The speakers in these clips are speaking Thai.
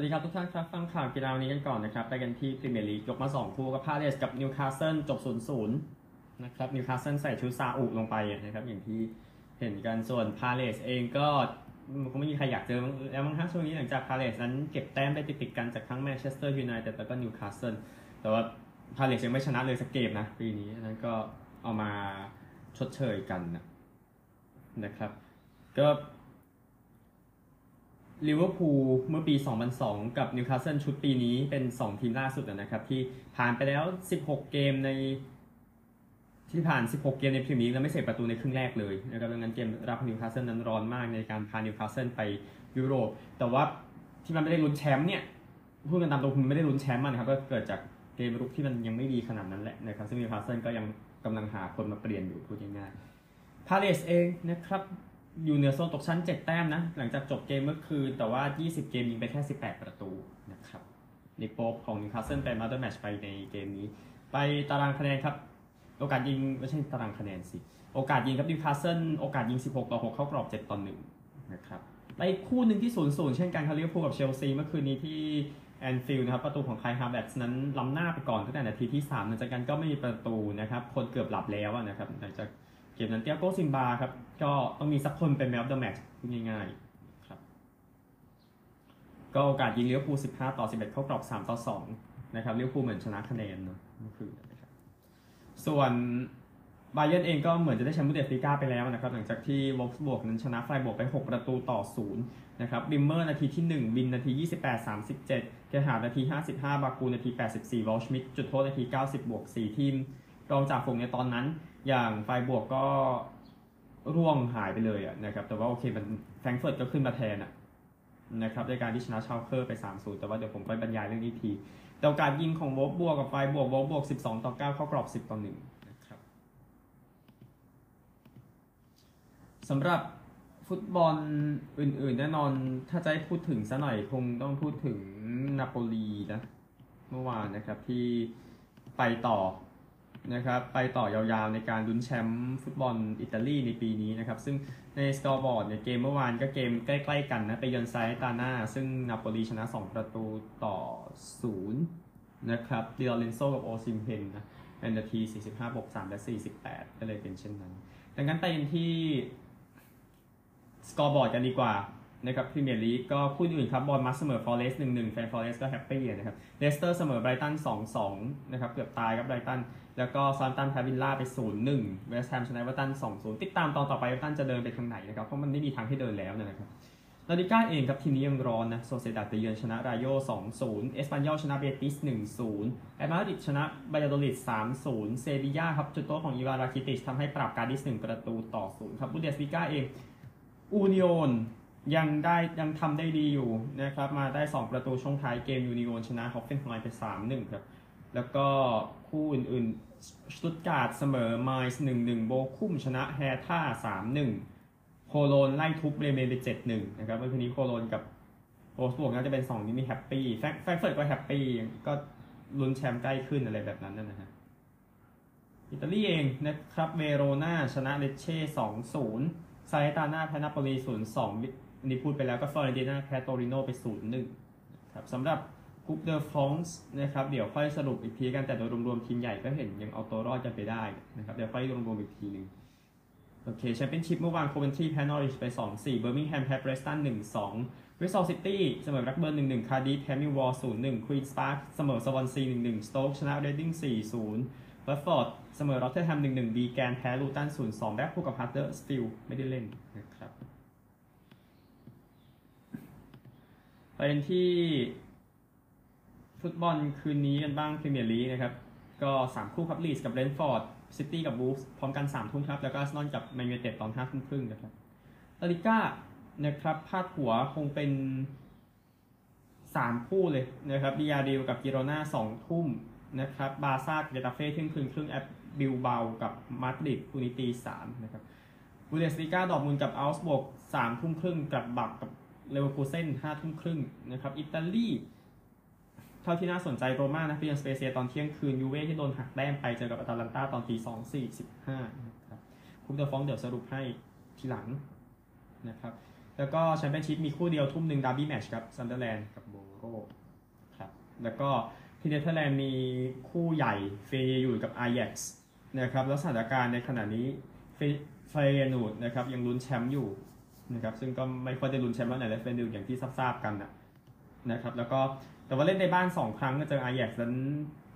สวัสดีครับทุกท่านครับ ฟังข่าวกีฬาวันนี้กันก่อนนะครับไปกันที่พรีเมียร์ลีกยกมา 2 คู่กับพาเลซกับนิวคาสเซิลจบ 0-0 นะครับนิวคาสเซิลใส่ชุดซาอุฯ ลงไปนะครับอย่างที่เห็นกันส่วนพาเลซเองก็คงไม่มีใครอยากเจอแล้วมั้งฮะช่วงนี้หลังจากพาเลซนั้นเก็บแต้มได้ติดๆกันจากทั้งแมนเชสเตอร์ยูไนเต็ดแล้วก็นิวคาสเซิลแต่ว่าพาเลซยังไม่ชนะเลยสักเกมนะปีนี้นั้นก็เอามาชดเชยกันนะครับก็ ลิเวอร์พูลเมื่อปี 2002 กับนิวคาสเซิลชุดปีนี้เป็น 2 ทีมล่าสุดนะครับที่ผ่านไปแล้ว 16 เกมในที่ผ่าน 16 เกมในพรีเมียร์ลีกแล้วไม่เสียประตูในครึ่งแรกเลยนะครับดังนั้นเกมรับนิวคาสเซิลนั้นร้อนมากในการพานิวคาสเซิลไปยุโรป แต่ว่าที่มันไม่ได้ลุ้นแชมป์เนี่ยพูดกันตามตรงคือไม่ได้ลุ้นแชมป์มันนะครับก็เกิดจากเกมรุกที่มันยังไม่ดีขนาดนั้นแหละนะครับซึ่งนิวคาสเซิลก็ยังกำลังหาคนมาเปลี่ยนอยู่พูดง่ายๆพาเลสเองนะครับ อยู่เหนือโซนตกชั้น 7 แต้มนะ หลังจากจบเกมเมื่อคืน แต่ว่า 20 เกมยิงไปแค่ 18 ประตูนะครับนิคโป๊ปของนิวคาสเซิลเป็น Man of the Match ไปในเกมนี้ ไปตารางคะแนนครับ โอกาสยิงไม่ใช่ตารางคะแนนสิ โอกาสยิงครับนิวคาสเซิลโอกาสยิง 16 ต่อ 6 เข้ากรอบ 7 ต่อ 1 นะครับไปคู่หนึ่งที่0-0เช่นกันลิเวอร์พูลกับเชลซีเมื่อคืนนี้ที่แอนฟิลด์นะครับประตูของไคฮาแวร์ตซ์นั้นล้ำหน้าไปก่อนตั้งแต่นาทีที่3หลังจากนั้นก็ไม่มีประตูนะครับคนเกือบหลับแล้วนะครับหลังจาก มนั้นเตียโกซิลวาครับก็ต้องมีสักคนเป็น Man of the Match ง่ายๆครับก็โอกาสยิงลิเวอร์พูล15 ต่อ 11 เข้ากรอบ 3 ต่อ 2 นะครับลิเวอร์พูลเหมือนชนะคะแนนเนาะเมื่อคืนะครับส่วนบาเยิร์นเองก็เหมือนจะได้แชมป์บุนเดสลีกาไปแล้วนะครับ หลังจากที่วอล์ฟสบวร์กนั้นชนะไฟร์บวร์กไป 6 ประตูต่อ 0 นะครับบิมเมอร์นาทีที่ 1 บินนาที 28 37 เกฮาร์นาที 55 บากูนาที 84วอลชมิดจุดโทษนาที 90 บวก 4 ทีม รองจากฝูงในตอนนั้น อย่างไฟบวกก็ร่วงหายไปเลยอะนะครับ แต่ว่าโอเคมันแฟรงเฟิร์ตก็ขึ้นมาแทนอะนะครับในการที่ชนะชาลเคอร์ไป 3-0 แต่ว่าเดี๋ยวผมไปบรรยายเรื่องนี้ทีแต่โอกาสยิงของวอลบวกกับไฟบวกวอลบวก 12 ต่อ 9 เข้ากรอบ 10 ต่อ1นะครับสำหรับฟุตบอลอื่น ๆ แน่นอนถ้าจะให้พูดถึงซะหน่อยคงต้องพูดถึงนาโปลีนะ เมื่อวานนะครับที่ไปต่อ นะครับไปต่อยาวๆในการลุ้นแชมป์ฟุตบอลอิตาลีในปีนี้นะครับ ซึ่งใน scoreboard เนี่ยเกมเมื่อวานก็เกมใกล้ๆกันนะไปเยือนซาแลร์นิตาน่าซึ่งนาโปลีชนะ 2 ประตูต่อ 0 นะครับดิลอเรนโซกับโอซิมเฮนนะในนาที 45บวก3และ 48 ก็เลยเป็นเช่นนั้น ดังนั้นไปกันที่scoreboard กันดีกว่า นะครับพรีเมียร์ลีกก็คู่อื่นครับบอร์นมัธเสมอฟอร์เรสต์หนึ่งหนึ่งแฟนฟอร์เรสต์ก็ happy นะครับเลสเตอร์เสมอไบรตันสองสองนะครับเกือบตายครับไบรตัน แล้วก็เซาแธมป์ตันแพ้วิลล่าไป0-1เวสต์แฮมชนะเวอร์ตัน2-0ติดตามตอนต่อไปเวอร์ตันจะเดินไปทางไหนนะครับ เพราะมันไม่มีทางที่เดินแล้วนะครับลาลิก้าเองครับทีมนี้ยังร้อนนะโซเซดัดไปเยือนชนะรายโย2-0 เอสปันยอลชนะเบติส 1-0แอตมาดริดชนะบายาโดลิด 3-0 เซบีย่าครับจุดโทษของอีวานราคิติชทำให้ปราบกาดิซ1ประตูต่อ 0 ครับบุนเดสลิก้าเองอูนิโอน ยังได้ยังทำได้ดีอยู่นะครับ มาได้ 2 ประตูช่วงท้ายเกมยูนิโอนชนะฮอฟเฟนไฮไป 3-1 ครับ แล้วก็คู่อื่นๆสตุตการ์ดเสมอไมส์1-1 โบคุ้มชนะแฮร์ธ่า 3-1 โคโลนไล่ทุบเบรเมนไป 7-1 นะครับเมื่อคืนนี้โคโลนกับวอล์ฟสบวร์กน่าจะเป็น 2 นี้มี happy แฟรงก์เฟิร์ตก็ happy ก็ลุ้นแชมป์ใกล้ขึ้นอะไรแบบนั้นนะฮะอิตาลีเองนะครับเวโรนาชนะเลเช่2-0ซาแลร์นิตาน่าแพ้นาโปลี0-2 อันนี้พูดไปแล้วก็ฟลอเรนติน่าแพ้โตริโนไป0-1ครับสำหรับกรุ๊ปเดอฟรองส์นะครับเดี๋ยวค่อยสรุปอีกทีกันแต่โดยรวมๆทีมใหญ่ก็เห็นยังเอาตัวรอดกันไปได้นะครับเดี๋ยวค่อยรวมๆอีกทีหนึ่งโอเคแชมเปี้ยนชิพเมื่อวานโคเวนทรีแพ้นอริชไป 2-4เบอร์มิงแฮมแพ้เพรสตัน1-2บริสตอลซิตี้เสมอแบล็กเบิร์น1-1คาร์ดิฟแพ้มิววอล0-1ควีนส์พาร์คเสมอสวอนซี1-1สโต๊กชนะเรดดิ้ง4-0เบิร์ฟอร์ดเสมอรอตเทอร์แฮม1-1วีแกนแพ้ลูตัน0-2แบล็คพูลกับฮัดเดอร์สฟิลด์ไม่ได้เล่นนะครับ ประเด็นที่ฟุตบอลคืนนี้กันบ้างพรีเมียร์ลีกนะครับ ก็ 3 คู่ครับลีสกับเบรนท์ฟอร์ดซิตี้กับวูฟส์พร้อมกัน 3 ทุ่มครับ แล้วก็อาร์เซนอลกับแมนยูเต็ดตอน5ทุ่มครึ่งนะครับลาลิก้านะครับพาดหัวคงเป็น 3 คู่เลยนะครับบียาร์เรอัลกับกิโรนา2ทุ่มนะครับบาซ่าเกตาเฟ่เที่ยงคืนครึ่งแอธบิลเบากับมาดริดคู่นี้ตี3นะครับบูเดสลิก้าดอร์มุนกับเอาก์สบวร์ก3ทุ่มครึ่งกลัดบักกับ เลเวอร์คูเซ่นห้าทุ่มครึ่งนะครับอิตาลีเท่าที่น่าสนใจโรม่านะเยือนสเปเซียตอนเที่ยงคืนยูเว่ที่โดนหักแต้มไปเจอกับอตาลันตาตอนตีสองสี่สิบห้านะครับคูปเดอฟรองซ์เดี๋ยวสรุปให้ทีหลังนะครับแล้วก็แชมเปี้ยนชิพมีคู่เดียวทุ่มหนึ่ง derby match ครับซันเดอร์แลนด์กับโบโรครับแล้วก็ที่เนเธอร์แลนด์มีคู่ใหญ่เฟเยนูร์ดกับ Ajax นะครับแล้วสถานการณ์ในขณะนี้เฟเฟยนูดนะครับยังลุ้นแชมป์อยู่ นะครับซึ่งก็ไม่ค่อยได้ลุ้นแชมป์แล้วไหนและเฟยนูดอย่างที่ทราบๆกันนะนะครับแล้วก็แต่ว่าเล่นในบ้าน 2 ครั้งก็เจอ Ajax นั้น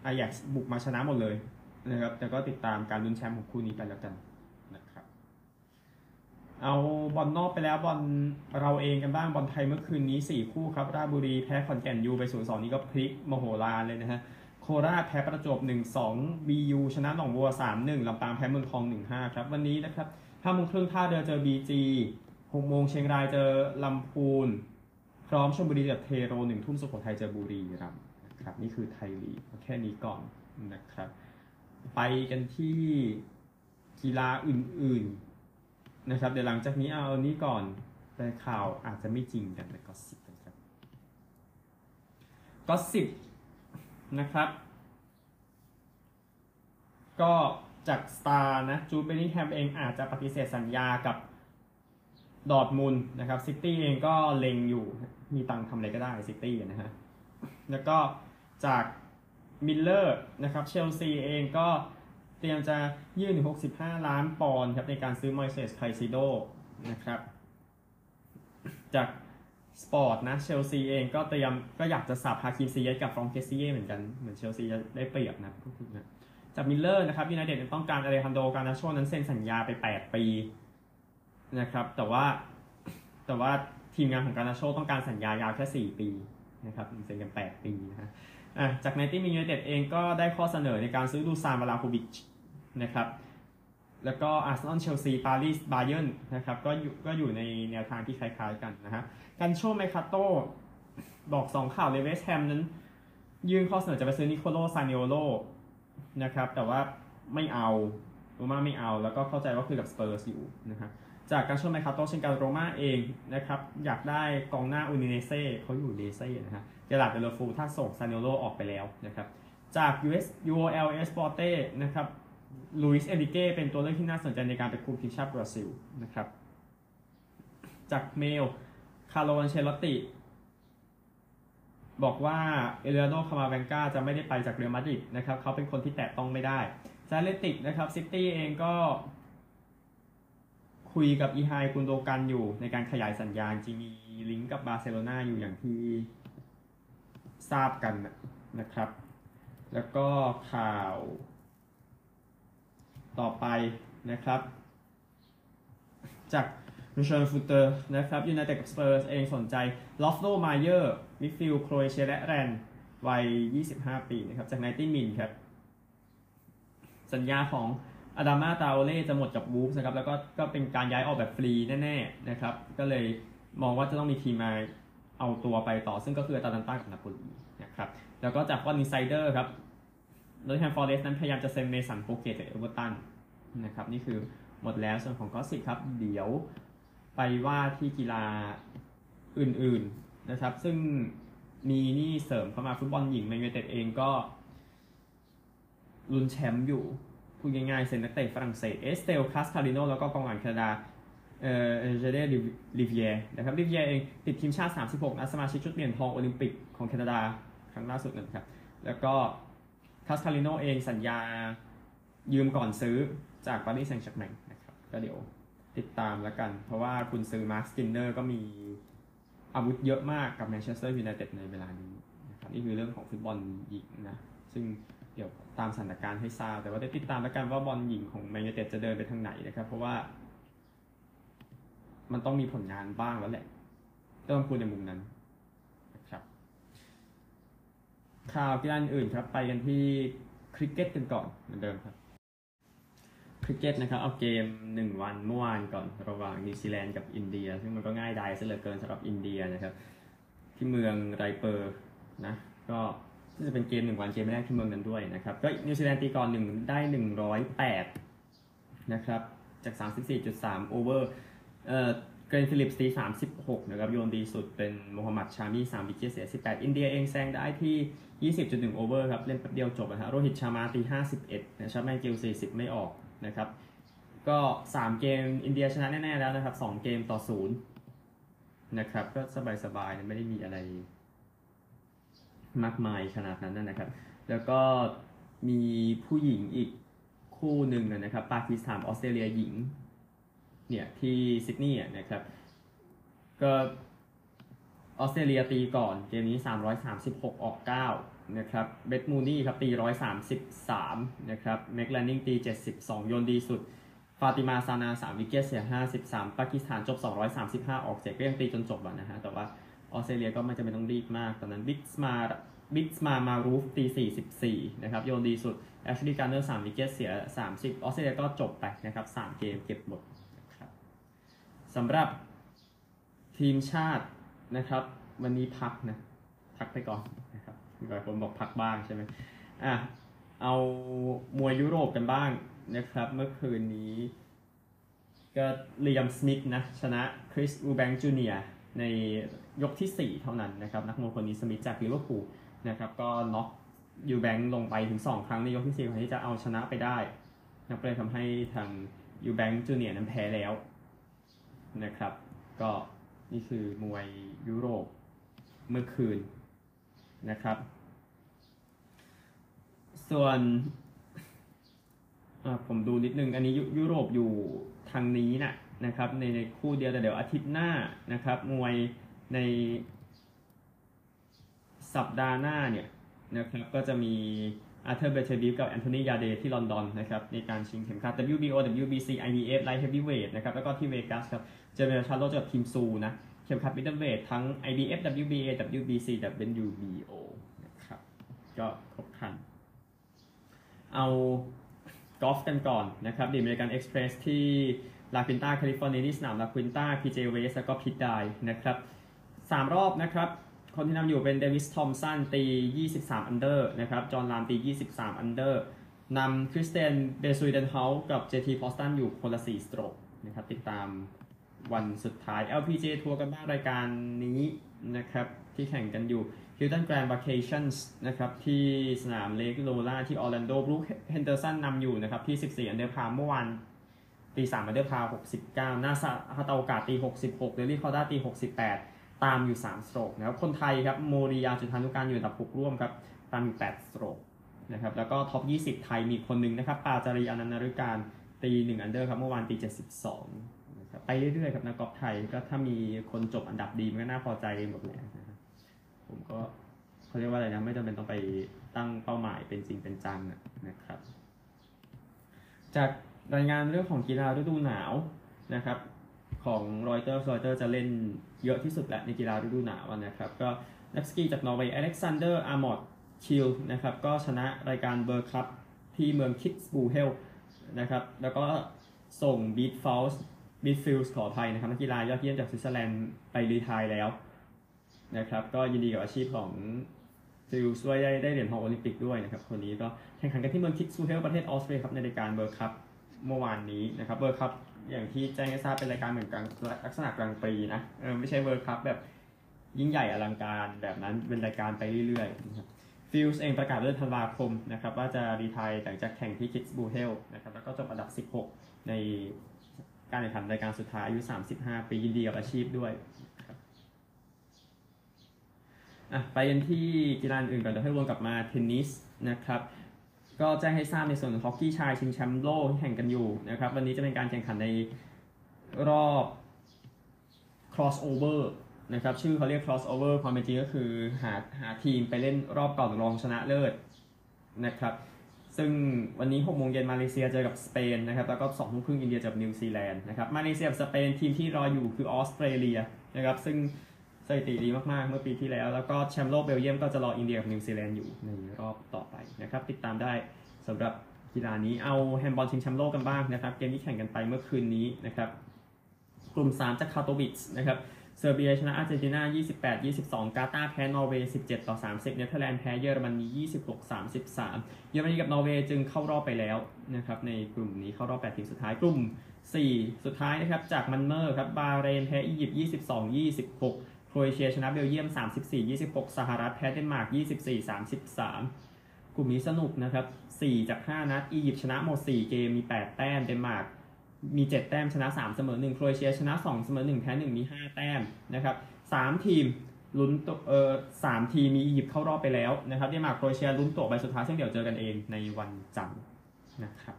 Ajax บุกมาชนะหมดเลยนะครับแต่ก็ติดตามการลุ้นแชมป์ของคู่นี้ไปแล้วกันนะครับเอาบอลนอกไปแล้วบอลเราเองกันบ้างบอลไทยเมื่อคืนนี้ 4 คู่ครับ ราชบุรีแพ้ขอนแก่นยูไป0 2นี่ก็พลิกมโหฬารเลยนะฮะโคราชแพ้ประจวบ1-2 BU ชนะหนองบัว 3-1ลำปางแพ้เมืองทอง 1-5 ครับ วันนี้นะครับ5โมงครึ่งท่าเรือเจอ BG 6โมงเชียงรายเจอลำพูน พร้อมชลบุรีกับเทโรหนึ่งทุ่มสุโขทัยเจอบุรีรัมย์นะครับนี่คือไทยลีกแค่นี้ก่อนนะครับ ไปกันที่กีฬาอื่นๆนะครับ เดี๋ยวหลังจากนี้เอาอันนี้ก่อนแต่ข่าวอาจจะไม่จริงกันแต่ gossip กันครับ gossip นะครับ ก็จากสตาร์นะจู๊ดเบลลิงแฮมเองอาจจะปฏิเสธสัญญากับ ดอร์ทมุนด์นะครับซิตี้เองก็เล็งอยู่มีตังทำอะไรก็ได้ซิตี้นะฮะแล้วก็จากมิร์เรอร์นะครับเชลซีเองก็เตรียมจะยื่น 65 ล้านปอนด์ครับในการซื้อมอยเซสไคซิโดนะครับ จากสปอร์ตนะเชลซีเองก็เตรียมก็อยากจะ swap ฮาคิมซีเยสกับฟรองเคซีเยเหมือนกัน เหมือนเชลซีจะได้เปรียบนะพูดถึงนะจากมิร์เรอร์นะครับยูไนเต็ดต้องการอเลฮันโดการนาโชนั้นเซ็นสัญญาไป 8 ปี นะครับ แต่ว่าแต่ว่าทีมงานของการนาโชต้องการสัญญายาวแค่ 4 ปีนะครับเซ็นกัน 8 ปีนะฮะจากไนตี้มียูไนเต็ดเองก็ได้ข้อเสนอในการซื้อดูซานวลาโฮวิชนะครับแล้วก็อาร์เซนอลเชลซีปารีสบาเยิร์นนะครับก็อยู่ก็อยู่ในแนวทางที่คล้ายๆกันนะฮะกัลโชแมร์คาโตบอกสองข่าวเลเวสต์แฮมนั้น ยื่นข้อเสนอจะไปซื้อนิโคโลซานิโอโลนะครับแต่ว่าไม่เอาโรม่าไม่เอาแล้วก็เข้าใจว่าคือกับสเปอร์สอยู่นะครับ จากการช่วยไมคาโตเช่นกันโรมาเองนะครับอยากได้กองหน้าอูนิเนเซ่เขาอยู่เดเซ่นะฮะเจลาดเดลฟูถ้าส่งซานิโอโลออกไปแล้วนะครับจาก US UOL s p o r t e นะครับลุยส์เอริเก้เป็นตัวเลือกที่น่าสนใจในการไปคุมทีมชาติบราซิลนะครับจากเมลคาร์โลอันเชลติ บอกว่าเอเลโดคามาเวนกาจะไม่ได้ไปจากเรอัลมาดริดนะครับเขาเป็นคนที่แตะต้องไม่ได้ซาเลติกนะครับซิตี้เองก็ คุยกับอีไฮกุนโดกันอยู่ในการขยายสัญญาจริงมีลิงก์กับบาร์เซโลนาอยู่อย่างที่ทราบกันนะครับ แล้วก็ข่าวต่อไปนะครับ จากมิเชลฟูเตอร์นะครับยูไนเต็ดกับสเปอร์สเองสนใจลอฟโลมาเยอร์มิฟิลโครเอเชียและแรนวัย 25 ปีนะครับ จากไนตี้มินครับ สัญญาของ อาดามาตาโอเล่จะหมดกับวูฟส์นะครับแล้วก็ก็เป็นการย้ายออกแบบฟรีแน่ๆนะครับก็เลยมองว่าจะต้องมีทีมมาเอาตัวไปต่อซึ่งก็คือตาลันต้ากับนาโปลีนะครับแล้วก็จากวันนิไซเดอร์ครับโดยแฮมฟอร์เรสนั้นพยายามจะเซ็นเมสันโปเกตจากเอเวอร์ตันนะครับนี่คือหมดแล้วส่วนของก็สิครับ เดี๋ยวไปว่าที่กีฬาอื่นๆนะครับ ซึ่งมีนี่เสริมเข้ามาฟุตบอลหญิงแมนยูเต็ดเองก็ลุ้นแชมป์อยู่ พูดง่ายๆ เซ็นนักเตะฝรั่งเศสเอสเตลคาสคาริโนแล้วก็กองหลังแคนาดาเอ่อเอเจเดลิเวียนะครับลิเวียเองติดทีมชาติ 36นัดสมาชิกชุดเหรียญทองโอลิมปิกของแคนาดาครั้งล่าสุดนะครับ แล้วก็คาสคาริโนเองสัญญายืมก่อนซื้อจากปารีสแซงต์แชร์แมงนะครับก็เดี๋ยวติดตามแล้วกัน เพราะว่าคุณซื้อมาร์คสกินเนอร์ก็มีอาวุธเยอะมากกับแมนเชสเตอร์ยูไนเต็ดในเวลานี้นะครับนี่คือเรื่องของฟุตบอลหญิงนะ ซึ่ง เดี๋ยวตามสถานการณ์ให้ทราบ แต่ว่าได้ติดตามแล้วกันว่าบอลหญิงของแมนยูเต็ดจะเดินไปทางไหนนะครับ เพราะว่า มันต้องมีผลงานบ้างแล้วแหละต้องพูดในมุมนั้นนะครับ ข่าวกีฬาอื่นครับ ไปกันที่คริกเก็ตกันก่อนเหมือนเดิมครับคริกเก็ตนะครับเอาเกม1วันเมื่อวานก่อนระหว่างนิวซีแลนด์กับอินเดีย ซึ่งมันก็ง่ายดายซะเหลือเกินสำหรับอินเดียนะครับ ที่เมืองไรปูร์นะ ก็ จะเป็นเกม1วันเกมแรกที่เมืองนั้นด้วยนะครับก็นิวซีแลนด์ตีก่อนหนึ่งได้108นะครับจาก34.3 over เอ่อเกล็นฟิลิปส์ตี36นะครับโยนดีสุดเป็นโมฮัมหมัดชามี3 wicket เสีย18อินเดียเองแซงได้ที่20.1 over ครับเล่นแป๊บเดียวจบนะฮะโรฮิตชามาตี51นะชับแมนกิล40ไม่ออกนะครับก็ 3 เกมอินเดียชนะแน่ ๆ แล้วนะครับ 2 เกมต่อ 0 นะครับ ก็สบาย ๆ ไม่ได้มีอะไร มากมายขนาดนั้นนะครับ แล้วก็มีผู้หญิงอีกคู่หนึ่งนะครับ ปากีสถานออสเตรเลียหญิงเนี่ยที่ซิดนีย์นะครับ ก็ออสเตรเลียตีก่อนเกมนี้ 336 ออก 9 นะครับเบธมูนี่ครับตี 133 นะครับเม็กแลนนิงตี 72 โยนดีสุด ฟาติมาซานา 3 wicket เสีย 53 ปากีสถานจบ 235 ออกเจ็ดก็ยังตีจนจบแล้วนะฮะ แต่ว่า ออสเตรเลียก็ไม่จำเป็นต้องรีบมาก ตอนนั้นบิสมาบิสมามารูฟตี44นะครับโยนดีสุดแอชลีย์การ์เนอร์3 wicket เสีย 30 ออสเตรเลียก็จบไปนะครับ3เกมเก็บหมดนะครับสำหรับทีมชาตินะครับ วันนี้พักนะพักไปก่อนนะครับหลายคนบอกพักบ้างใช่ไหมอะเอามวยยุโรปกันบ้างนะครับ เมื่อคืนนี้ก็เลียมสมิธนะ ชนะคริสอูแบงจูเนียใน ยกที่ 4 เท่านั้นนะครับ นักมวยคนนี้สมิธจากลิเวอร์พูลนะครับ ก็น็อกยูแบงค์ลงไปถึง 2 ครั้งในยกที่4คนที่จะเอาชนะไปได้นะก็เลยทำให้ทางยูแบงค์จูเนียร์นั้นแพ้แล้วนะครับ ก็นี่คือมวยยุโรปเมื่อคืนนะครับ ส่วนผมดูนิดนึง อันนี้ยยุโรปอยู่ทางนี้นะนะครับ ในในคู่เดียวแต่เดี๋ยวอาทิตย์หน้านะครับ มวย ในสัปดาห์หน้าเนี่ยนะครับก็จะมีอาร์เธอร์เบเทอร์บิเยฟกับแอนโทนียาเดที่ลอนดอนนะครับในการชิงเข็มขัด WBO WBC IBF Light Heavyweight นะครับแล้วก็ที่เวกัสครับเจอเมลชาร์โลกับทีมซูนะเข็มขัด middleweight ทั้ง IBF WBA WBC WBO นะครับก็ครบครัน เอากอล์ฟกันก่อนนะครับ The American Express ที่ลาควินตาแคลิฟอร์เนียที่สนามลาควินตา PGA West แล้วก็ Pete Dye นะครับ สามรอบนะครับ คนที่นำอยู่เป็นเดวิสทอมสันตี 23 under นะครับ จอห์นราห์มตี 23 under นำคริสเตียนเบซูเดนเฮาส์กับเจทีพอสตันอยู่คนละ 4 stroke นะครับติดตามวันสุดท้าย LPG ทัวร์กันบ้างรายการนี้นะครับที่แข่งกันอยู่ Hilton Grand Vacations นะครับที่สนามเลกโนนาที่ออร์แลนโดบรูคเฮนเดอร์สันนำอยู่นะครับที่ 14 under par เมื่อวานตี3 under par 69 นาซาฮาตาโอกะตี 66 เนลลี่คอร์ด้าตี 68 ตามอยู่ 3 stroke นะครับคนไทยครับโมรียาจุฑานุกาลอยู่อันดับ6ร่วมครับตามอยู่ 8 stroke นะครับแล้วก็ top 20 ไทยมีคนหนึ่งนะครับปาจรีย์อนันต์นฤการตี 1 under ครับเมื่อวานตี 72นะครับไปเรื่อยๆครับนักกอล์ฟไทยก็ถ้ามีคนจบอันดับดีมันก็น่าพอใจหมดเลยนะครับผมก็เขาเรียกว่าอะไรนะไม่จำเป็นต้องไปตั้งเป้าหมายเป็นจริงเป็นจังนะครับ จากรายงานเรื่องของกีฬาฤดูหนาวนะครับ ของรอยเตอร์รอยเตอร์จะเล่นเยอะที่สุดแหละในกีฬาฤดูหนาวนะครับ ก็นักสกีจากนอร์เวย์อเล็กซานเดอร์อาโมดต์คิลเดนะครับ ก็ชนะรายการ World Cup ที่เมืองคิตซ์บูเฮลนะครับ แล้วก็ส่งบีทฟอลส์บีทฟอยซ์ขออภัยนะครับนักกีฬายอดเยี่ยมจากสวิตเซอร์แลนด์ไป retire แล้วนะครับ ก็ยินดีกับอาชีพของฟอยซ์ด้วยได้ได้เหรียญทองโอลิมปิกด้วยนะครับ คนนี้ก็แข่งขันกันที่เมืองคิตซ์บูเฮลประเทศออสเตรียครับในรายการ World Cup เมื่อวานนี้นะครับ World Cup อย่างที่แจ้งให้ทราบเป็นรายการเหมือนกันลักษณะกลางปีนะเออไม่ใช่ World Cup แบบยิ่งใหญ่อลังการแบบนั้นเป็นรายการไปเรื่อยๆฟอยซ์เองประกาศเดือนธันวาคมนะครับว่าจะ retire หลังจากแข่งที่คิตซ์บูเฮลนะครับแล้วก็จบอันดับ 16 ในการแข่งขันรายการสุดท้ายอายุ 35 ปียินดีกับอาชีพด้วยอะไปกันที่กีฬาอื่นก่อนเดี๋ยวให้วนกลับมาเทนนิสนะครับ ก็แจ้งให้ทราบในส่วนของฮอกกี้ชายชิงแชมป์โลกที่แข่งกันอยู่นะครับ วันนี้จะเป็นการแข่งขันในรอบ crossover นะครับ ชื่อเขาเรียก crossover ความเป็นจริงก็คือหาหาทีมไปเล่นรอบก่อนรองชนะเลิศนะครับ ซึ่งวันนี้6โมงเย็นมาเลเซียเจอกับสเปนนะครับ แล้วก็2ทุ่มครึ่งอินเดียเจอกับนิวซีแลนด์นะครับ มาเลเซียกับสเปนทีมที่รออยู่คือออสเตรเลียนะครับ ซึ่ง สถิติดีมากๆ เมื่อปีที่แล้ว แล้วก็แชมป์โลกเบลเยียมก็จะรออินเดียกับนิวซีแลนด์อยู่ในรอบต่อไปนะครับ ติดตามได้สำหรับกีฬานี้เอาแฮนด์บอลชิงแชมป์โลกกันบ้างนะครับ เกมที่แข่งกันไปเมื่อคืนนี้นะครับ กลุ่ม 3 จากคาโตวิชนะครับเซอร์เบียชนะอาร์เจนตินา 28 22 กาตาร์แพ้นอร์เวย์ 17 ต่อ 30 เนเธอร์แลนด์แพ้เยอรมนี 26 33 เยอรมนีกับนอร์เวย์จึงเข้ารอบไปแล้วนะครับ ในกลุ่มนี้เข้ารอบ 8 ทีมสุดท้าย กลุ่ม 4 สุดท้ายนะครับ จากมัลเมอครับ บาห์เรนแพ้อียิปต์ 22 26 โครเอเชียชนะเบลเยียม 34 26 สหรัฐแพ้เดนมาร์ก 24 33 กลุ่มนี้สนุกนะครับ 4 จาก 5 นัด อียิปต์ชนะหมด 4 เกม มี 8 แต้ม เดนมาร์ก มี 7 แต้ม ชนะ 3 เสมอ 1 โครเอเชียชนะ 2 เสมอ 1 แพ้ 1 มี 5 แต้มนะครับ3ทีมลุ้นตั๋วเออสามทีมมีอียิปต์เข้ารอบไปแล้วนะครับเดนมาร์กโครเอเชียลุ้นตั๋วใบสุดท้ายซึ่งเดี๋ยวเจอกันเองในวันจันทร์นะครับ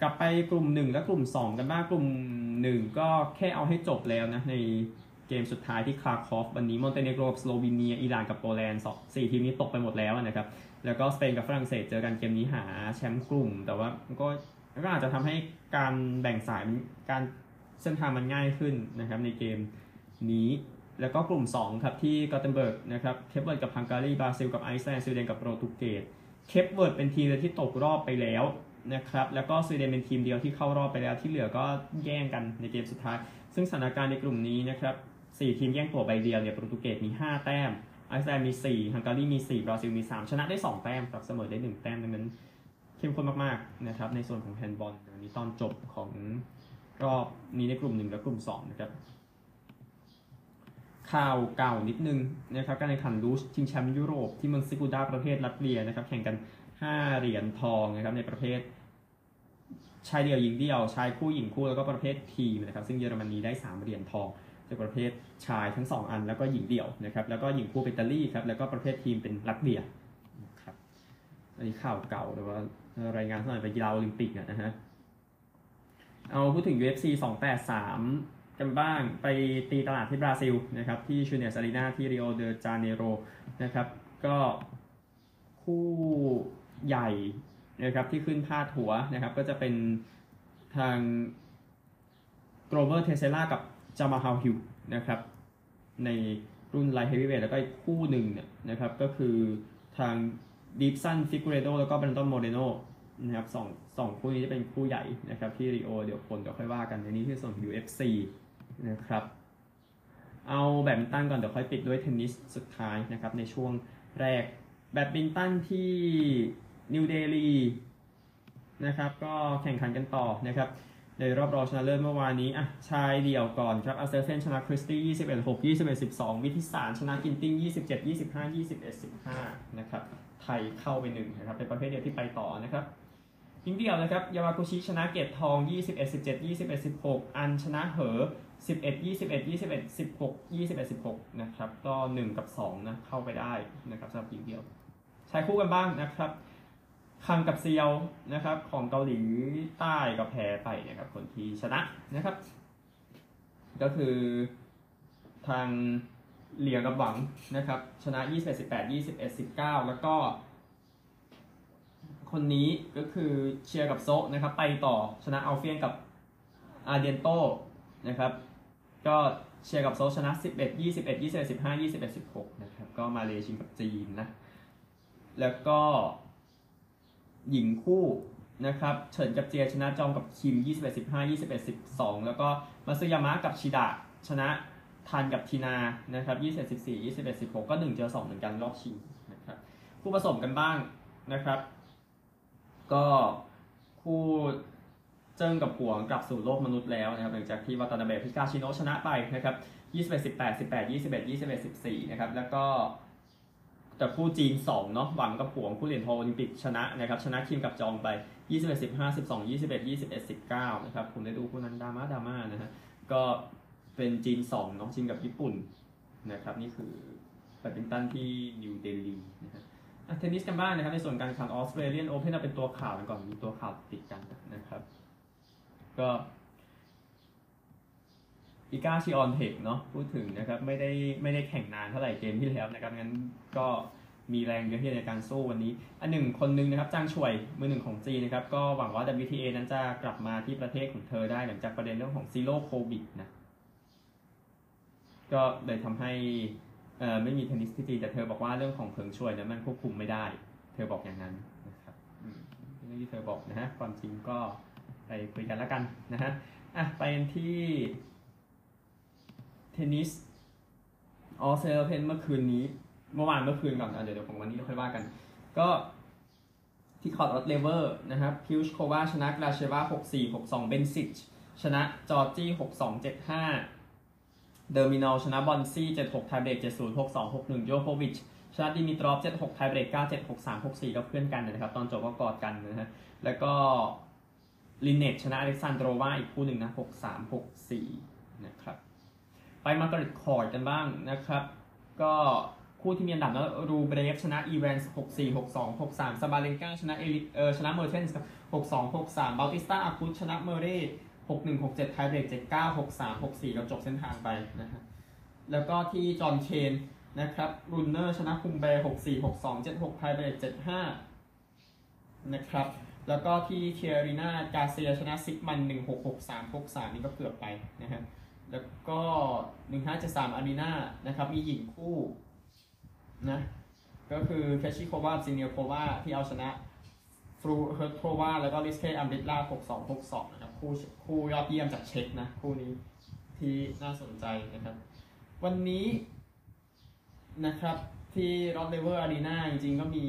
กลับไปกลุ่ม 1 และกลุ่ม 2 กันบ้างกลุ่ม 1 ก็แค่เอาให้จบแล้วนะใน เกมสุดท้ายที่คราคูฟวันนี้มอนเตเนโกรกับสโลวีเนียอิหร่านกับโปแลนด์สองสี่ทีมนี้ตกไปหมดแล้วนะครับ แล้วก็สเปนกับฝรั่งเศสเจอกันเกมนี้หาแชมป์กลุ่ม แต่ว่าก็ก็อาจจะทำให้การแบ่งสายการเส้นทางมันง่ายขึ้นนะครับในเกมนี้แล้วก็กลุ่ม 2 ครับ ที่กอเทนเบิร์กนะครับเคปเวิร์ดกับฮังการีบราซิลกับไอซ์แลนด์สวีเดนกับโปรตุเกสเคปเวิร์ดเป็นทีมเดียวที่ตกรอบไปแล้วนะครับแล้วก็สวีเดนเป็นทีมเดียวที่เข้ารอบไปแล้วที่เหลือก็แย่งกันในเกมสุดท้าย ซึ่งสถานการณ์ในกลุ่มนี้นะครับ สี่ทีมแย่งตั๋วใบเดียวเนี่ยโปรตุเกสมี 5 แต้มไอซ์แลนด์มี 4 ฮังการีมี 4 บราซิลมี 3 ชนะได้ 2 แต้มกับเสมอได้ 1 แต้มดังนั้นเข้มข้นมากๆนะครับในส่วนของแฮนด์บอลอันนี้ตอนจบของรอบนี้ในกลุ่ม 1 และกลุ่ม 2 นะครับ ข่าวเก่านิดนึงนะครับการแข่งขันลูชชิงแชมป์ยุโรปที่เมืองซิกูดาประเทศรัสเซียนะครับแข่งกัน 5 เหรียญทองนะครับในประเภทชายเดี่ยวหญิงเดี่ยวชายคู่หญิงคู่แล้วก็ประเภททีมนะครับซึ่งเยอรมนีได้ 3 เหรียญทอง จากประเภทชายทั้ง 2 อัน แล้วก็หญิงเดี่ยวนะครับ แล้วก็หญิงคู่เป็นอิตาลีครับ แล้วก็ประเภททีมเป็นรัสเซียครับ อันนี้ข่าวเก่าแต่ว่ารายงานสมัยไปกีฬาโอลิมปิกนะฮะ เอาพูดถึง UFC 283 กันบ้าง ไปตีตลาดที่บราซิลนะครับ ที่ชูเนสส์อารีนาที่ริโอเดจาเนโรนะครับ ก็คู่ใหญ่นะครับที่ขึ้นพาดหัวนะครับ ก็จะเป็นทางโกลเวอร์เทเซร่ากับ จามาฮาลฮิลล์นะครับในรุ่นไลท์เฮฟวีเวทแล้วก็อีกคู่หนึ่งเนี่ยนะครับก็คือทางดิฟสันฟิกูเรโดแล้วก็แบรนดอนโมเรโนนะครับสองสองคู่นี้จะเป็นคู่ใหญ่นะครับที่ริโอเดี๋ยวคนเดี๋ยวค่อยว่ากันในนี้ที่ส่วนของ UFC นะครับเอาแบดมินตันก่อนเดี๋ยวค่อยปิดด้วยเทนนิสสุดท้ายนะครับในช่วงแรกแบดมินตันที่นิวเดลีนะครับก็แข่งขันกันต่อนะครับ ในรอบรองชนะเลิศเมื่อวานนี้อะชายเดี่ยวก่อนครับแอ็กเซลเซนชนะคริสตี้21 6 21 12 วิทิตศานต์ชนะกินติ้ง 27 25 21 15 นะครับ ไทยเข้าไปหนึ่งนะครับเป็นประเภทเดียวที่ไปต่อนะครับยิงเดี่ยวนะครับยามากุชิชนะเกตทอง 21 17 21 16 อันชนะเหอ 11 21 21 16 21 16 นะครับ ก็ 1 กับ 2 นะ เข้าไปได้นะครับสำหรับยิงเดี่ยว ชายคู่กันบ้างนะครับ คังกับเซียวนะครับ ของเกาหลีใต้ก็แพ้ไปนะครับ คนที่ชนะนะครับ ก็คือทางเหลียงกับหวังนะครับ ชนะ21 18 21 19 แล้วก็คนนี้ก็คือเชียร์กับโซนะครับ ไปต่อชนะอัลเฟียนกับอาเดียนโตนะครับ ก็เชียร์กับโซชนะ 11 21 21 15 21 16 นะครับ ก็มาเลชิงกับจีนนะ แล้วก็ หญิงคู่นะครับเฉินกับเจียชนะจองกับคิม 21 15 21 12 แล้วก็มาซึยามะกับชิดะชนะทันกับทีนานะครับ21 14 21 16 ก็ 1 เจอ 2 เหมือนกันรอบชิงนะครับคู่ผสมกันบ้างนะครับ ก็คู่เจิ้งกับหวงกลับสู่โลกมนุษย์แล้วนะครับหลังจากที่วาตนาเบะพิกาชิโนชนะไปนะครับ21 18 18 21 21 14นะครับแล้วก็ แต่คู่จีน2เนาะหวังกับผวงคู่เหรียญทองโอลิมปิกชนะนะครับชนะคิมกับจองไป 21 15 12 21 21 19นะครับผมได้ดูคู่นั้นดราม่าดราม่านะฮะก็เป็นจีน2เนาะจีนกับญี่ปุ่นนะครับนี่คือแบดมินตันที่นิวเดลีนะฮะเทนนิสกันบ้างนะครับในส่วนการแข่งออสเตรเลียนโอเพ่นเป็นตัวข่าวกันก่อนมีตัวข่าวติดกันนะครับ ก็ อีกาชิออนเทคเนาะพูดถึงนะครับไม่ได้ไม่ได้แข่งนานเท่าไหร่เกมที่แล้วนะครับงั้นก็มีแรงเยอะที่ในการสู้วันนี้ อันหนึ่งคนหนึงนะครับจางช่วยมือหนึ่งของจีนนะครับ ก็หวังว่า WTA นั้นจะกลับมาที่ประเทศของเธอได้หลังจากประเด็นเรื่องของซีโร่โควิดนะก็เลยทำให้เอ่อไม่มีเทนนิสที่จีนแต่เธอบอกว่าเรื่องของเพิงช่วยนั้นมันควบคุมไม่ได้ เธอบอกอย่างนั้นนะครับอืมเรื่องที่เธอบอกนะฮะความจริงก็ไปคุยกันแล้วกันนะฮะอะไปกันที่ เทนนิสออสเตรเลียนโอเพ่นเมื่อคืนนี้ เมื่อวานเมื่อคืนก่อนเดี๋ยวเดี๋ยวของวันนี้เราค่อยว่ากัน ก็ที่คอร์ตรอดเลเวอร์นะครับพลิสโควาชนะกราเชวา6 4 6 2 เบนซิชชนะจอร์จี้6 2 7 5 เดอมินอร์ชนะบอนซี่7 6ไทเบรก7 0 6 2 6 1โยโควิชชนะดิมิตรอฟ7 6ไทเบรก9 7 6 3 6 4ก็เพื่อนกันนะครับ ตอนจบก็กอดกันนะฮะแล้วก็ลินเนตชนะอเล็กซานโดรวาอีกคู่หนึ่งนะ 6 3 6 4 นะครับ ไปมาร์กาเร็ตคอร์ตกันบ้างนะครับ ก็คู่ที่มีอันดับนะรูเบรฟชนะอีแวนส์6 4 6 2 6 3ซาบาเลนกาชนะเอลิเออชนะเมอร์เทนส์ครับ6 2 6 3เบาติสตาอากุตชนะเมอร์เร่6 1 6 7ไทเบรก7 9 6 3 6 4เราจบเส้นทางไปนะฮะแล้วก็ที่จอห์นเคนนะครับรุนเนอร์ชนะอุมแบร์6 4 6 2 7 6ไทเบรก7 5นะครับแล้วก็ที่เคียอารีนาการ์เซียชนะซีเกมุนด์1 6 6 3 6 3นี่ก็เกือบไปนะฮะ แล้วก็1573อารีนานะครับ มีหญิงคู่นะก็คือเครจซิโควาซิเนียโควาที่เอาชนะฟรูเวียร์โตวาแล้วก็ลิสเคอัมบิตลา6 2 6 2นะครับคู่คู่ยอดเยี่ยมจากเช็คนะคู่นี้ที่น่าสนใจนะครับ วันนี้นะครับที่รอดเลเวอร์อารีนาจริงๆก็มี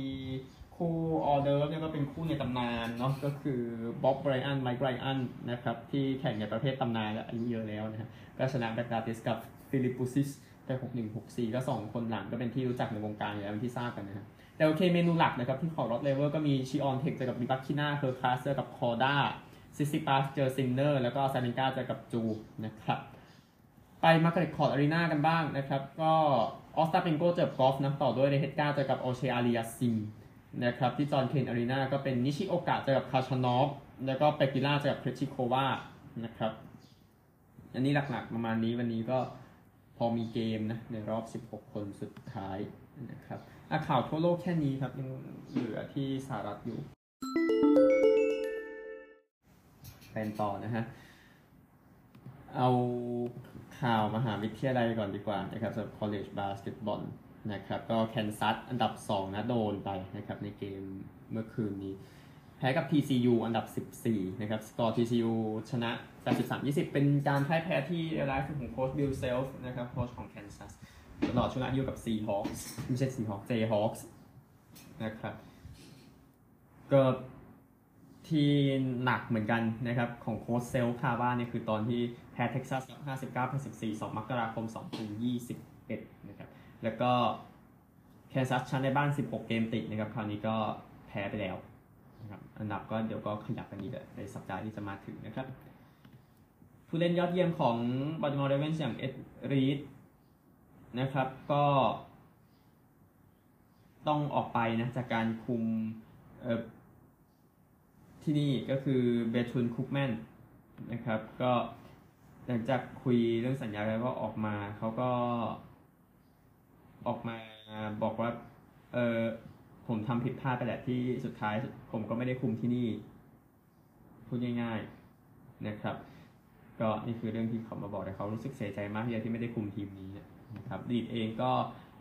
คู่ออเดอร์เนี่ยก็เป็นคู่ในตำนานเนาะก็คือบ๊อบไบรอันไมค์ไบรอันนะครับที่แข่งในประเภทตำนานและอายุเยอะแล้วนะฮะก็ชนะแบกดาติสกับฟิลิปปุซิสแต่หกหนึ่งหกสี่ก็สองคนหลังก็เป็นที่รู้จักในวงการอยู่แล้วที่ทราบกันนะครับแต่โอเคเมนูหลักนะครับที่คอร์ตรอดเลเวอร์ก็มีชิออนเทคเจอกับบิบัคคิน่าเฮอร์คลาสเจอกับคอด้าซิซิปัสเจอซินเนอร์แล้วก็อซาเรนก้าเจอกับจูนะครับไป Margaret Court Arena กันบ้างนะครับ ก็ออสตาเปนโกเจอกอฟฟ์นะต่อด้วยเลเฮชกาเจอกับโอเชอาลิยาสซีม นะครับที่จอห์นเคนอารีนาก็เป็นนิชิโอกะเจอกับคาชานอฟแล้วก็เปกูล่าเจอกับเครจิโควานะครับอันนี้หลักๆประมาณนี้วันนี้ก็พอมีเกมนะในรอบ 16 คนสุดท้ายนะครับอะข่าวทั่วโลกแค่นี้ครับยังเหลือที่สหรัฐอยู่เป็นต่อนะฮะ เอาข่าวมหาวิทยาลัยก่อนดีกว่านะครับสำหรับ college basketball นะครับก็แคนซัสอันดับ 2 นะโดนไปนะครับในเกมเมื่อคืนนี้ แพ้กับ TCU อันดับ 14 นะครับ สกอร์ TCU ชนะ 83-20 เป็นการพ่ายแพ้ที่ร้ายสุดของโค้ชบิลเซลฟ์นะครับโค้ชของแคนซัสตลอดช่วงอายุกับ Seahawks ไม่ใช่ Seahawks Jayhawks นะครับก็ที่หนักเหมือนกันนะครับของโค้ชเซลคาว่าเนี่ยคือตอนที่แพ้เท็กซัสกับ59-14 2มกราคม 2021 นะครับ แล้วก็แคนซัสชนะในบ้าน 16 เกมติดนะครับ คราวนี้ก็แพ้ไปแล้วนะครับอันดับก็เดี๋ยวก็ขยับกันอีกในสัปดาห์ที่จะมาถึงนะครับ ผู้เล่นยอดเยี่ยมของบัลติมอร์เรเวนส์อย่างเอ็ดรีดนะครับก็ต้องออกไปนะจากการคุมที่นี่ก็คือเบทุนคุกแมนนะครับ ก็หลังจากคุยเรื่องสัญญาแล้วก็ออกมาเขาก็ ออกมาบอกว่า เออผมทำผิดพลาดไปแหละที่สุดท้ายผมก็ไม่ได้คุมที่นี่พูดง่ายๆนะครับ ก็นี่คือเรื่องที่เขามาบอกแต่เขารู้สึกเสียใจมากที่ไม่ได้คุมทีมนี้นะครับรีดเองก็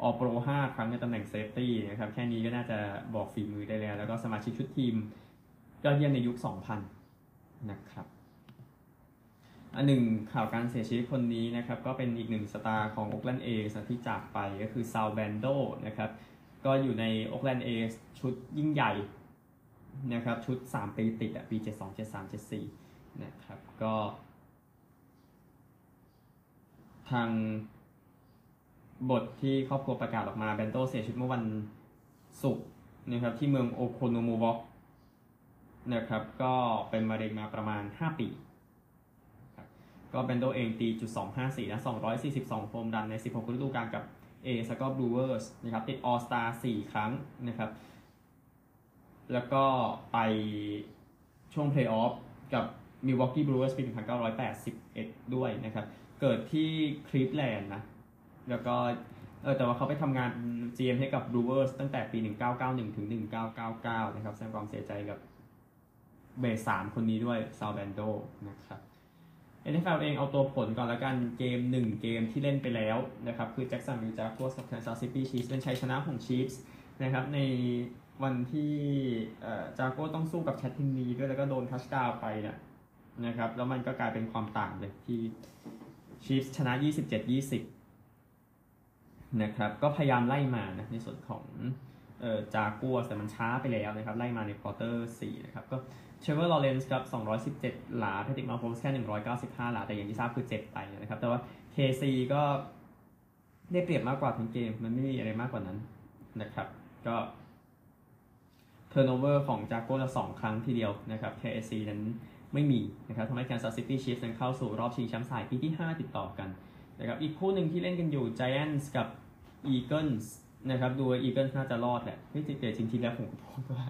All-Pro 5ครั้งในตำแหน่ง safety นะครับแค่นี้ก็น่าจะบอกฝีมือได้แล้ว แล้วก็สมาชิกชุดทีมยอดเยี่ยมในยุค 2000 นะครับ อันหนึ่งข่าวการเสียชีวิตคนนี้นะครับก็เป็นอีกหนึ่งสตาร์ของโอ๊กแลนด์เอสที่จากไปก็คือซัลแบนโดนะครับก็อยู่ในโอ๊กแลนด์เอสชุดยิ่งใหญ่นะครับชุด 3 ปีติดอะปี 72 73 74นะครับก็ทางบทที่ครอบครัวประกาศออกมาแบนโดเสียชีวิตเมื่อวันศุกร์นะครับที่เมืองโอโคโนโมวอกนะครับก็เป็นมะเร็งมาประมาณ 5 ปี ก็แบนโดเองตีจุด254นะ242 home run ใน 16ฤดูกาลกับเอสกับบริวเวอร์สนะครับติด All-Star 4ครั้งนะครับ แล้วก็ไปช่วงเพลย์ออฟกับมิลวอกกี้บริวเวอร์สปี 1981 ด้วยนะครับ เกิดที่คลีฟแลนด์นะ แล้วก็เออแต่ว่าเขาไปทำงาน GM ให้กับ Brewers ตั้งแต่ปี 1991 ถึง 1999 นะครับแสดงความเสียใจกับเบสสามคนนี้ด้วยซัลแบนโดนะครับ NFL เองเอาตัวผลก่อนแล้วกันเกม 1 เกมที่เล่นไปแล้วนะครับคือแจ็คสันวิลจากัวร์กับแคนซัสซิตี้ชีฟเป็นชัยชนะของชีฟส์นะครับในวันที่จากัวร์ต้องสู้กับแคทตินนีด้วยแล้วก็โดน touchdown ไปนะนะครับแล้วมันก็กลายเป็นความต่างเลยที่ชีฟส์ชนะ 27-20 นะครับก็พยายามไล่มานะในส่วนของจากัวร์แต่มันช้าไปแล้วนะครับไล่มาใน quarter 4นะครับก็ เทรเวอร์ลอว์เรนซ์ครับ 217 หลาแพทริกมาโฮมส์แค่ 195 หลา แต่อย่างที่ทราบคือเจ็บไปนะครับ แต่ว่า KC ก็ได้เปรียบมากกว่าทั้งเกม มันไม่มีอะไรมากกว่านั้นนะครับ ก็ turnover ของจากัวร์ละสองครั้งทีเดียวนะครับ KC นั้นไม่มีนะครับทำให้ Kansas City Chiefs นั้นเข้าสู่รอบชิงแชมป์สายปีที่ 5 ติดต่อกันนะครับ อีกคู่หนึ่งที่เล่นกันอยู่ Giants กับ Eagles นะครับดูว่า Eagles น่าจะรอดแหละเฮ้ยแต่จริงๆที่แล้วผมก็พูดว่า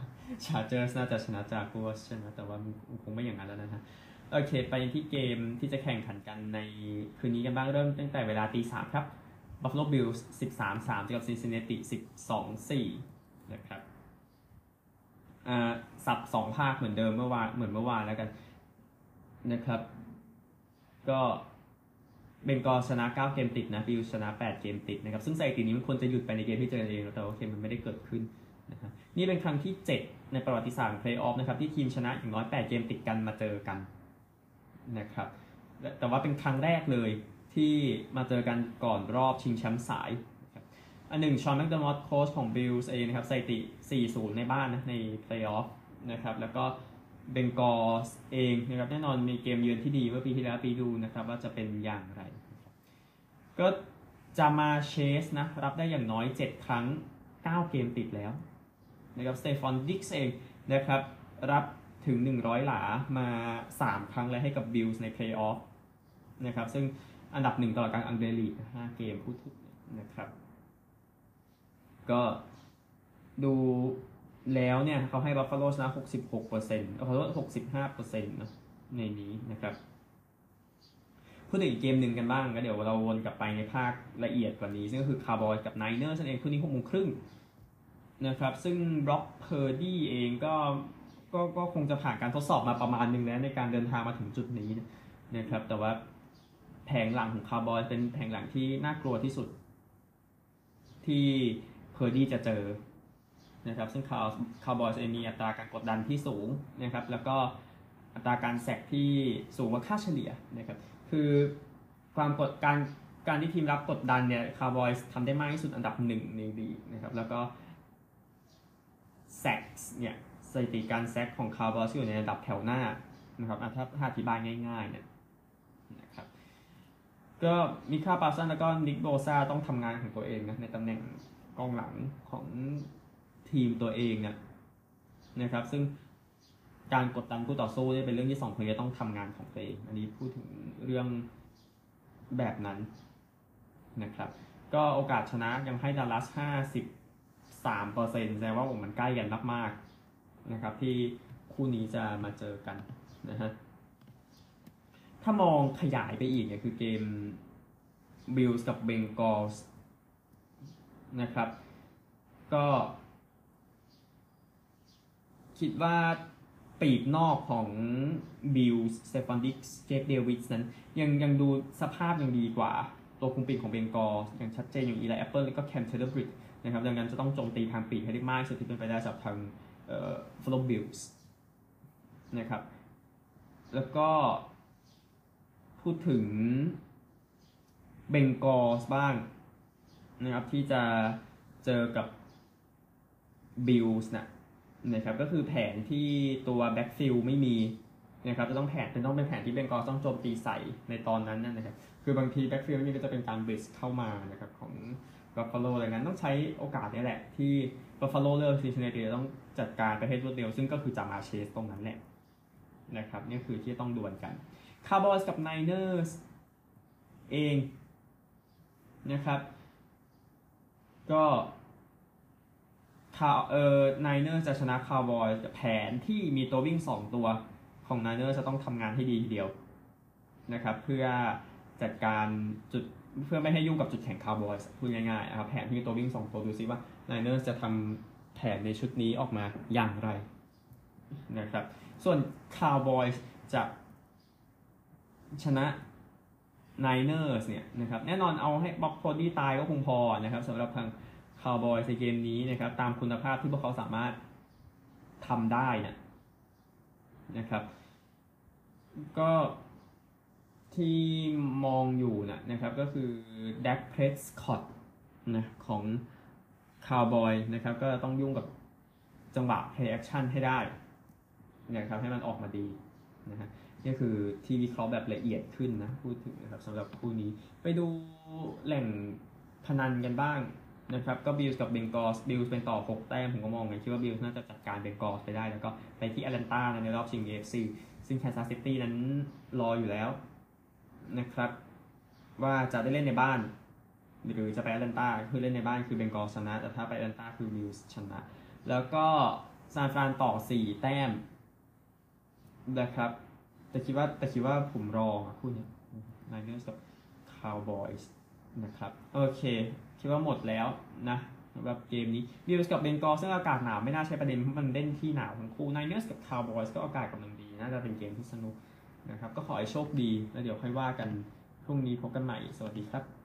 Chargers น่าจะชนะจาก w a s ใช่ไหมแต่ว่ามันคงไม่อย่างนั้นแล้วนะฮะโอเค ไปที่เกมที่จะแข่งขันกันในคืนนี้กันบ้างเริ่มตั้งแต่เวลาตีสามครับ Buffalo Bills 13 3เจอกับ Cincinnati 12 4นะครับอ่าสับสองภาคเหมือนเดิมเมื่อวานเหมือนเมื่อวานแล้วกันนะครับ ก็ เบงกอชนะ 9 เกมติดนะบิลชนะ 8 เกมติดนะครับซึ่งสถิตินี้มันควรจะหยุดไปในเกมที่เจอกันเองแต่โอเคมันไม่ได้เกิดขึ้นนะฮะนี่เป็นครั้งที่ 7 ในประวัติศาสตร์เพลย์ออฟนะครับที่ทีมชนะอย่างน้อย 8 เกมติดกันมาเจอกันนะครับแต่ว่าเป็นครั้งแรกเลยที่มาเจอกันก่อนรอบชิงแชมป์สายอันหนึ่งชอนแมคเดอร์มอตโค้ชของบิลส์เองนะครับสถิติ 4-0 ในบ้านนะในเพลย์ออฟนะครับแล้วก็ เบงกอลส์เองนะครับแน่นอนมีเกมเยือนที่ดีเมื่อปีที่แล้วปีดูนะครับว่าจะเป็นอย่างไร ก็จามาร์เชสนะรับได้อย่างน้อย 7 ครั้ง 9 เกมติดแล้วนะครับสเตฟอนดิกส์เองนะครับรับถึง 100 หลามา 3 ครั้งแล้วให้กับบิลส์ในเพลย์ออฟนะครับซึ่งอันดับหนึ่งตลอดกาลอังเดรรีด5เกมพูดถึงนะครับ ก็ดู แล้วเนี่ยเขาให้บัฟฟาโลชนะ66%เอาขอโทษ65%นะในนี้นะครับพูดถึงอีกเกมหนึ่งกันบ้างก็เดี๋ยวเราวนกลับไปในภาคละเอียดกว่านี้ ซึ่งก็คือคาวบอยกับไนเนอร์นั่นเองคู่นี้หกโมงครึ่งนะครับ ซึ่งบร็อกเพอร์ดี้เองก็ก็ก็คงจะผ่านการทดสอบมาประมาณหนึ่งแล้วในการเดินทางมาถึงจุดนี้นะครับ แต่ว่าแผงหลังของคาวบอยเป็นแผงหลังที่น่ากลัวที่สุด ที่เพอร์ดี้จะเจอ นะครับซึ่งคาร์คาร์บอยจะมีอัตราการกดดันที่สูงนะครับแล้วก็อัตราการ sack ที่สูงกว่าค่าเฉลี่ยนะครับคือความกดการการที่ทีมรับกดดันเนี่ยคาวบอยทำได้มากที่สุดอันดับหนึ่งในลีกนะครับแล้วก็ sack เนี่ยสถิติการ sack ของคาวบอยอยู่ในอันดับแถวหน้านะครับถ้าถ้าอธิบายง่ายๆเนี่ยนะครับก็ไมคาห์พาร์สันส์แล้วก็นิกโบซาต้องทำงานของตัวเองนะในตำแหน่งกองหลังของ ทีมตัวเองเนี่ยนะครับ ซึ่งการกดดันคู่ต่อสู้นี่เป็นเรื่องที่สองคนจะต้องทำงานของตัวเอง อันนี้พูดถึงเรื่องแบบนั้นนะครับ ก็โอกาสชนะยังให้ดัลลัส53เปอร์เซ็นต์แสดงว่าผมมันใกล้กันมากๆนะครับ ที่คู่นี้จะมาเจอกันนะฮะถ้ามองขยายไปอีกเนี่ยคือเกมบิลส์กับเบงกอลส์นะครับ ก็ คิดว่าปีกนอกของ Bills Stefon Diggs Gabe Davis นั้น ยังยังดูสภาพยังดีกว่า ตัวคุมปีกของ Bengals อย่างชัดเจนอย่าง Eli Apple แล้วก็ Cam Taylor-Britt นะครับดังนั้นจะต้องโจมตีทางปีกให้ได้มากสุดที่เป็นไปได้จากทางเอ่อ Buffalo Bills นะครับแล้วก็พูดถึง Bengals บ้างนะครับที่จะเจอกับBills นะ นะครับก็คือแผนที่ตัว backfield ไม่มีนะครับจะต้องแผนเป็นต้องเป็นแผนที่ Bengals ต้องโจมตีใส่ในตอนนั้นนะครับ คือบางที backfield นี่ก็จะเป็นการ blitz เข้ามานะครับของ Buffalo ดังนั้นต้องใช้โอกาสนี้แหละ ที่ Buffalo เลือก Cincinnati ต้องจัดการประเภทรวดเร็ว ซึ่งก็คือ Ja'Marr Chase ตรงนั้นแหละนะครับนี่คือที่ต้องดวลกันคาร์บอยกับ Niners เองนะครับ ก็ คาเออ Niners จะชนะคาร์บอยแผนที่มีตัววิ่ง 2 ตัวของ Niners จะต้องทำงานให้ดีทีเดียวนะครับเพื่อจัดการจุดเพื่อไม่ให้ยุ่งกับจุดแข็งคาร์บอยพูดง่ายๆนะครับแผนที่มีตัววิ่ง 2 ตัวดูซิว่า Niners จะทำแผนในชุดนี้ออกมาอย่างไรนะครับส่วนคาร์บอยจะชนะ Niners เนี่ยนะครับแน่นอนเอาให้ Brock Purdy ตายก็คงพอนะครับสำหรับทาง คาร์บอยในเกมนี้นะครับ ตามคุณภาพที่พวกเขาสามารถทำได้นะนะครับ ก็ที่มองอยู่นะนะครับ ก็คือ Dak Prescott นะของคาร์บอยนะครับ ก็ต้องยุ่งกับจังหวะ play action ให้ได้นะครับให้มันออกมาดีนะฮะนี่คือที่วิเคราะห์แบบละเอียดขึ้นนะ พูดถึงนะครับสำหรับคู่นี้ ไปดูแหล่งพนันกันบ้าง นะครับก็ Bills กับ Bengals Bills เป็นต่อ 6 แต้มผมก็มองไงคิดว่า Bills น่าจะจัดการ Bengals ไปได้ แล้วก็ไปที่แอตแลนตาในรอบชิง AFC ซึ่งแคนซัสซิตี้นั้นรออยู่แล้วนะครับว่าจะได้เล่นในบ้าน หรือจะไปแอตแลนตาคือเล่นในบ้านคือ Bengals ชนะ แต่ถ้าไปแอตแลนตาคือ Bills ชนะ แล้วก็ซานฟรานต่อ 4 แต้มนะครับแต่คิดว่าแต่คิดว่าผมรองคู่นี้ Niners กับคาวบอยส์นะครับ โอเค คิดว่าหมดแล้วนะสำหรับเกมนี้ Bills กับ Bengals ซึ่งอากาศหนาวไม่น่าใช่ประเด็นเพราะมันเล่นที่หนาวทั้งคู่ Niners กับคาวบอยส์ก็อากาศกำลังดี น่าจะเป็นเกมที่สนุกนะครับก็ขอให้โชคดีแล้วเดี๋ยวค่อยว่ากันพรุ่งนี้พบกันใหม่สวัสดีครับ